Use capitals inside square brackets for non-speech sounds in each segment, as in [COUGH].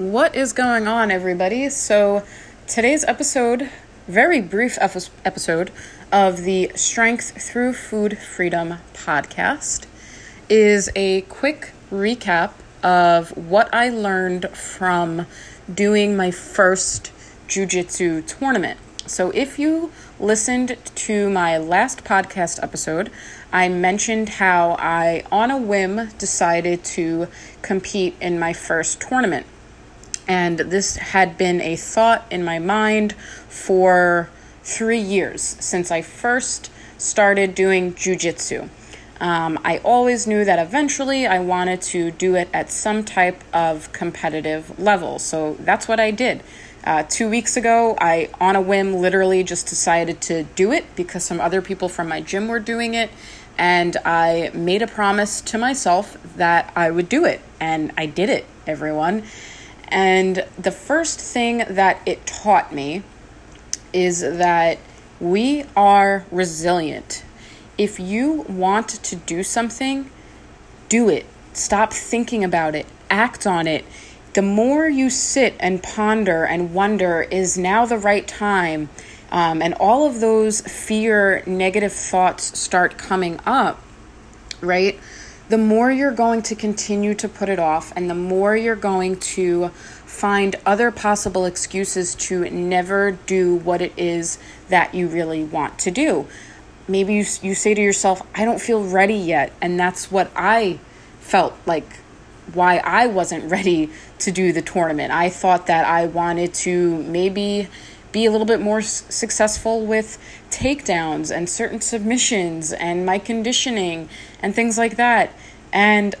What is going on, everybody? So, today's episode, very brief episode of the Strength Through Food Freedom podcast, is a quick recap of what I learned from doing my first jujitsu tournament. So, if you listened to my last podcast episode, I mentioned how I, on a whim, decided to compete in my first tournament and this had been a thought in my mind for three years since I first started doing jujitsu. Um, I always knew that eventually I wanted to do it at some type of competitive level. So that's what I did. Uh, two weeks ago, I, on a whim, literally just decided to do it because some other people from my gym were doing it. And I made a promise to myself that I would do it. And I did it, everyone. And the first thing that it taught me is that we are resilient. If you want to do something, do it. Stop thinking about it, act on it. The more you sit and ponder and wonder, is now the right time? Um, and all of those fear, negative thoughts start coming up, right? The more you're going to continue to put it off and the more you're going to find other possible excuses to never do what it is that you really want to do. Maybe you, you say to yourself, I don't feel ready yet. And that's what I felt like why I wasn't [LAUGHS] ready to do the tournament. I thought that I wanted to maybe be a little bit more successful with takedowns and certain submissions and my conditioning and things like that. And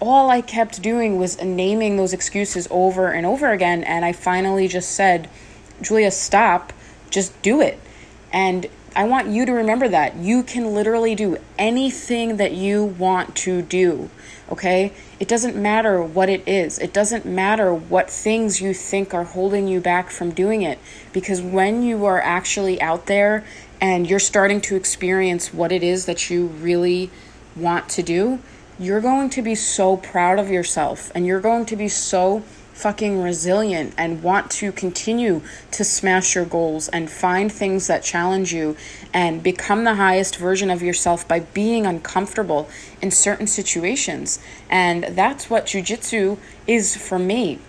all I kept doing was naming those excuses over and over again. And I finally just said, Julia, stop, just do it. And I want you to remember that. You can literally do anything that you want to do, okay? It doesn't matter what it is, it doesn't matter what things you think are holding you back from doing it. Because when you are actually out there and you're starting to experience what it is that you really want to do, you're going to be so proud of yourself and you're going to be so fucking resilient and want to continue to smash your goals and find things that challenge you and become the highest version of yourself by being uncomfortable in certain situations. And that's what jujitsu is for me.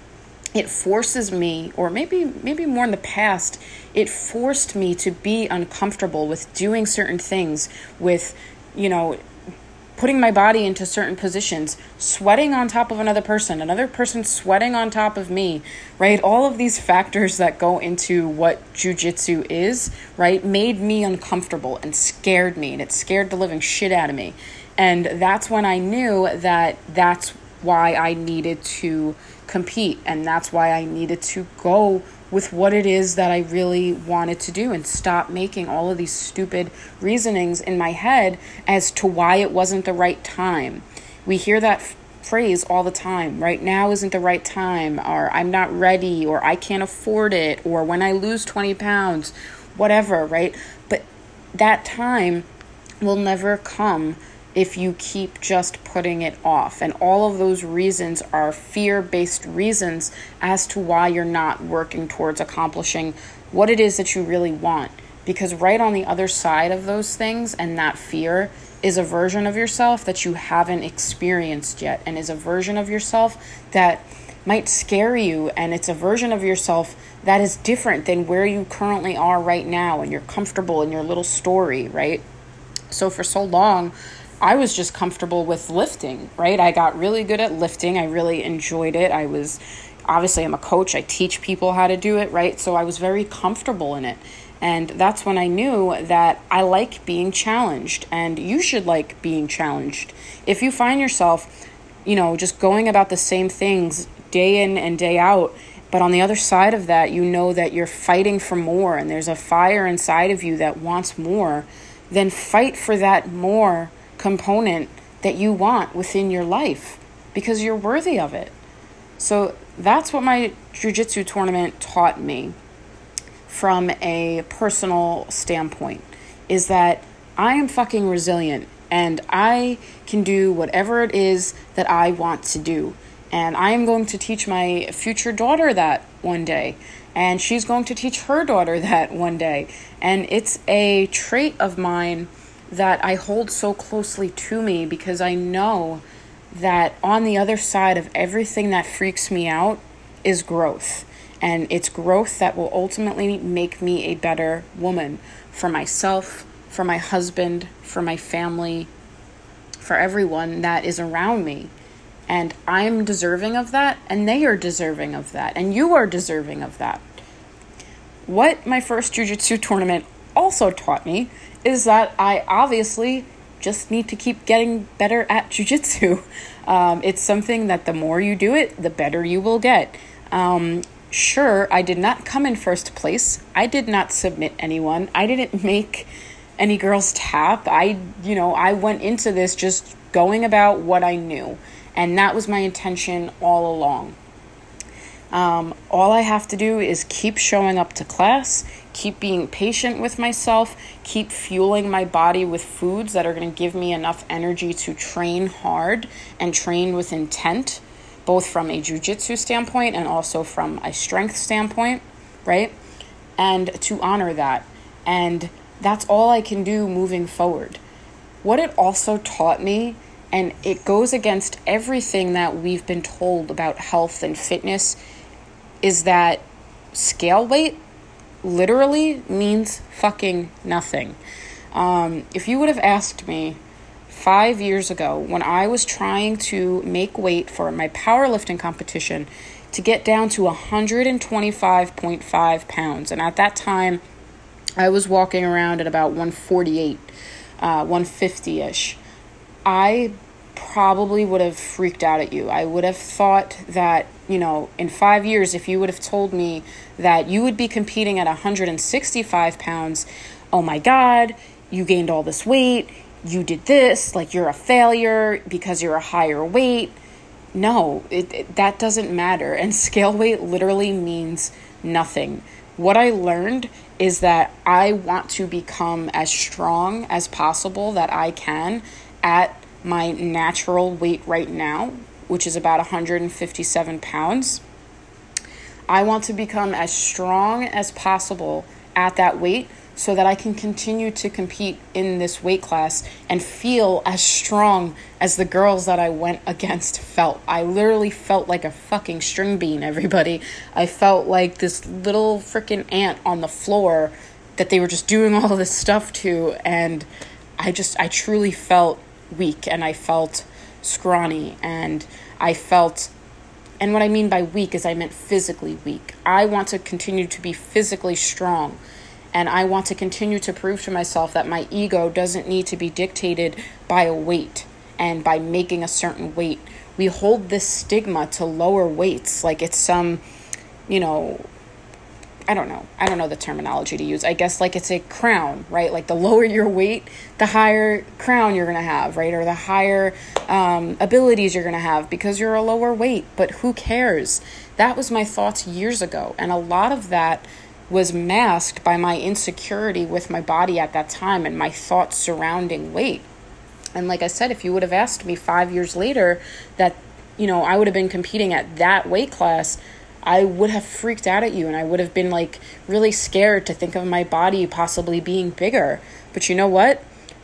It forces me, or maybe maybe more in the past, it forced me to be uncomfortable with doing certain things, with you know putting my body into certain positions, sweating on top of another person, another person sweating on top of me, right? All of these factors that go into what jujitsu is, right, made me uncomfortable and scared me, and it scared the living shit out of me. And that's when I knew that that's why I needed to compete, and that's why I needed to go with what it is that I really wanted to do and stop making all of these stupid reasonings in my head as to why it wasn't the right time. We hear that f- phrase all the time right now isn't the right time, or I'm not ready, or I can't afford it, or when I lose 20 pounds, whatever, right? But that time will never come if you keep just putting it off. And all of those reasons are fear based reasons as to why you're not working towards accomplishing what it is that you really want. Because right on the other side of those things and that fear is a version of yourself that you haven't experienced yet, and is a version of yourself that might scare you, and it's a version of yourself that is different than where you currently are right now, and you're comfortable in your little story, right? So, for so long, I was just comfortable with lifting, right? I got really good at lifting. I really enjoyed it. I was obviously I'm a coach. I teach people how to do it, right? So I was very comfortable in it. And that's when I knew that I like being challenged and you should like being challenged. If you find yourself, you know, just going about the same things day in and day out, but on the other side of that, you know that you're fighting for more and there's a fire inside of you that wants more, then fight for that more component that you want within your life because you're worthy of it. So that's what my jujitsu tournament taught me from a personal standpoint is that I am fucking resilient and I can do whatever it is that I want to do. And I am going to teach my future daughter that one day. And she's going to teach her daughter [LAUGHS] that one day. And it's a trait of mine that I hold so closely to me because I know that on the other side of everything that freaks me out is growth. And it's growth that will ultimately make me a better woman for myself, for my husband, for my family, for everyone that is around me. And I'm deserving of that, and they are deserving of that, and you are deserving of that. What my first jujitsu tournament also taught me is that I obviously just need to keep getting better at jujitsu. [LAUGHS] Um, it's something that the more you do it, the better you will get. Um, sure, I did not come in first place. I did not submit anyone. I didn't [LAUGHS] make any girls tap. I, you know, I went into this just going about what I knew. And that was my intention all along. Um, all I have to do is keep showing up to class, keep being patient with myself, keep fueling my body with foods that are going to give me enough energy to train hard and train with intent, both from a jujitsu standpoint and also from a strength standpoint, right? And to honor that. And that's all I can do moving forward. What it also taught me, and it goes against everything that we've been told about health and fitness is that scale weight literally means fucking nothing. Um, if you would have asked me five years ago when I was trying to make weight for my powerlifting competition to get down to 125.5 pounds, and at that time I was walking around at about 148, uh, 150 ish. I probably would have freaked out at you. I would have thought that, you know, in five years, if you would have told me that you would be competing at 165 pounds, oh my God, you gained all this weight, you did this, like you're a failure because you're a higher weight. No, it, it that doesn't matter. And [LAUGHS] scale weight literally means nothing. What I learned is that I want to become as strong as possible that I can at my natural weight right now, which is about 157 pounds. I want to become as strong as possible at that weight so that I can continue to compete in this weight class and feel as strong as the girls that I went against felt. I literally felt like a fucking string bean, everybody. I felt like this little freaking ant on the floor that they were just doing all this stuff to and I just I truly felt weak and I felt scrawny and I felt and what I mean by weak is I meant physically weak. I want to continue to be physically strong and I want to continue to prove to myself that my ego doesn't need to be dictated by a weight and by making a certain weight. We hold this stigma to lower weights like it's some, you know, I don't know. I don't know the terminology to use. I guess like it's a crown, right? Like the lower your weight, the higher crown you're going to have, right? Or the higher um, abilities you're going to have because you're a lower weight. But who cares? That was my thoughts years ago. And a lot of that was masked by my insecurity with my body at that time and my thoughts surrounding weight. And like I said, if you would have asked me five years later that, you know, I would have been competing at that weight class I would have freaked out at you and I would have been like really scared to think of my body possibly being bigger. But you know what?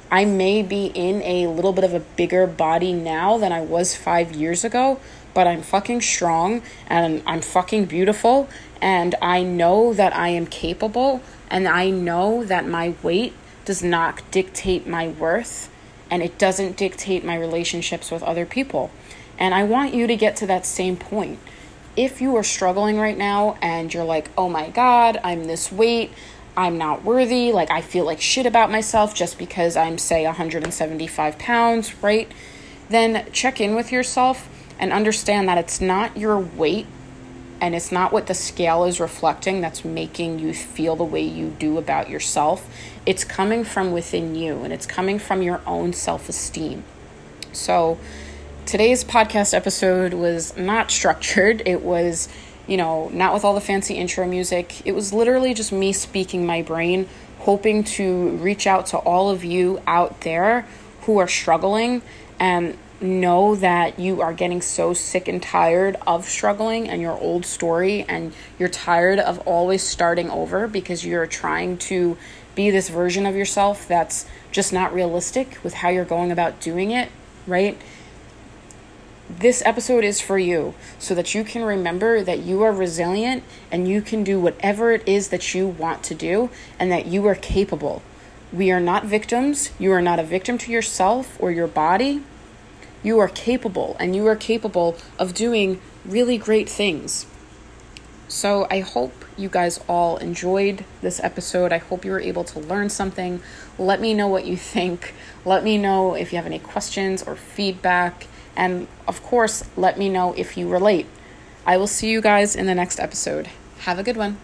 I may be in a little bit of a bigger body now than I was five years ago, but I'm fucking strong and I'm fucking beautiful and I know that I am capable and I know that my weight does not dictate my worth and it doesn't dictate my relationships with other people. And I want you to get to that same point if you are struggling right now and you're like, oh my God, I'm this weight, I'm not worthy, like I feel like shit about myself just because I'm, say, 175 pounds, right? Then check in with yourself and understand that it's not your weight and it's not what the scale is reflecting that's making you feel the way you do about yourself. It's coming from within you and it's coming from your own self esteem. So, today's podcast episode was not structured. It was, you know, not with all the fancy intro music. It was literally just me speaking my brain, hoping to reach out to all of you out there who are struggling and know that you are getting so sick and tired of struggling and your old story and you're tired of always starting over because you're trying to be this version of yourself that's just not realistic with how you're going about doing it, right? This episode is for you so that you can remember that you are resilient and you can do whatever it is that you want to do and that you are capable. We are not victims. You are not a victim to yourself or your body you are capable and you are capable of doing really great things. So I hope you guys all enjoyed this episode. I hope you were able to learn something. Let me know what you [LAUGHS] think. Let me know if you have any questions or feedback. And of course, let me know if you relate. I will see you guys in the next episode. Have a good one.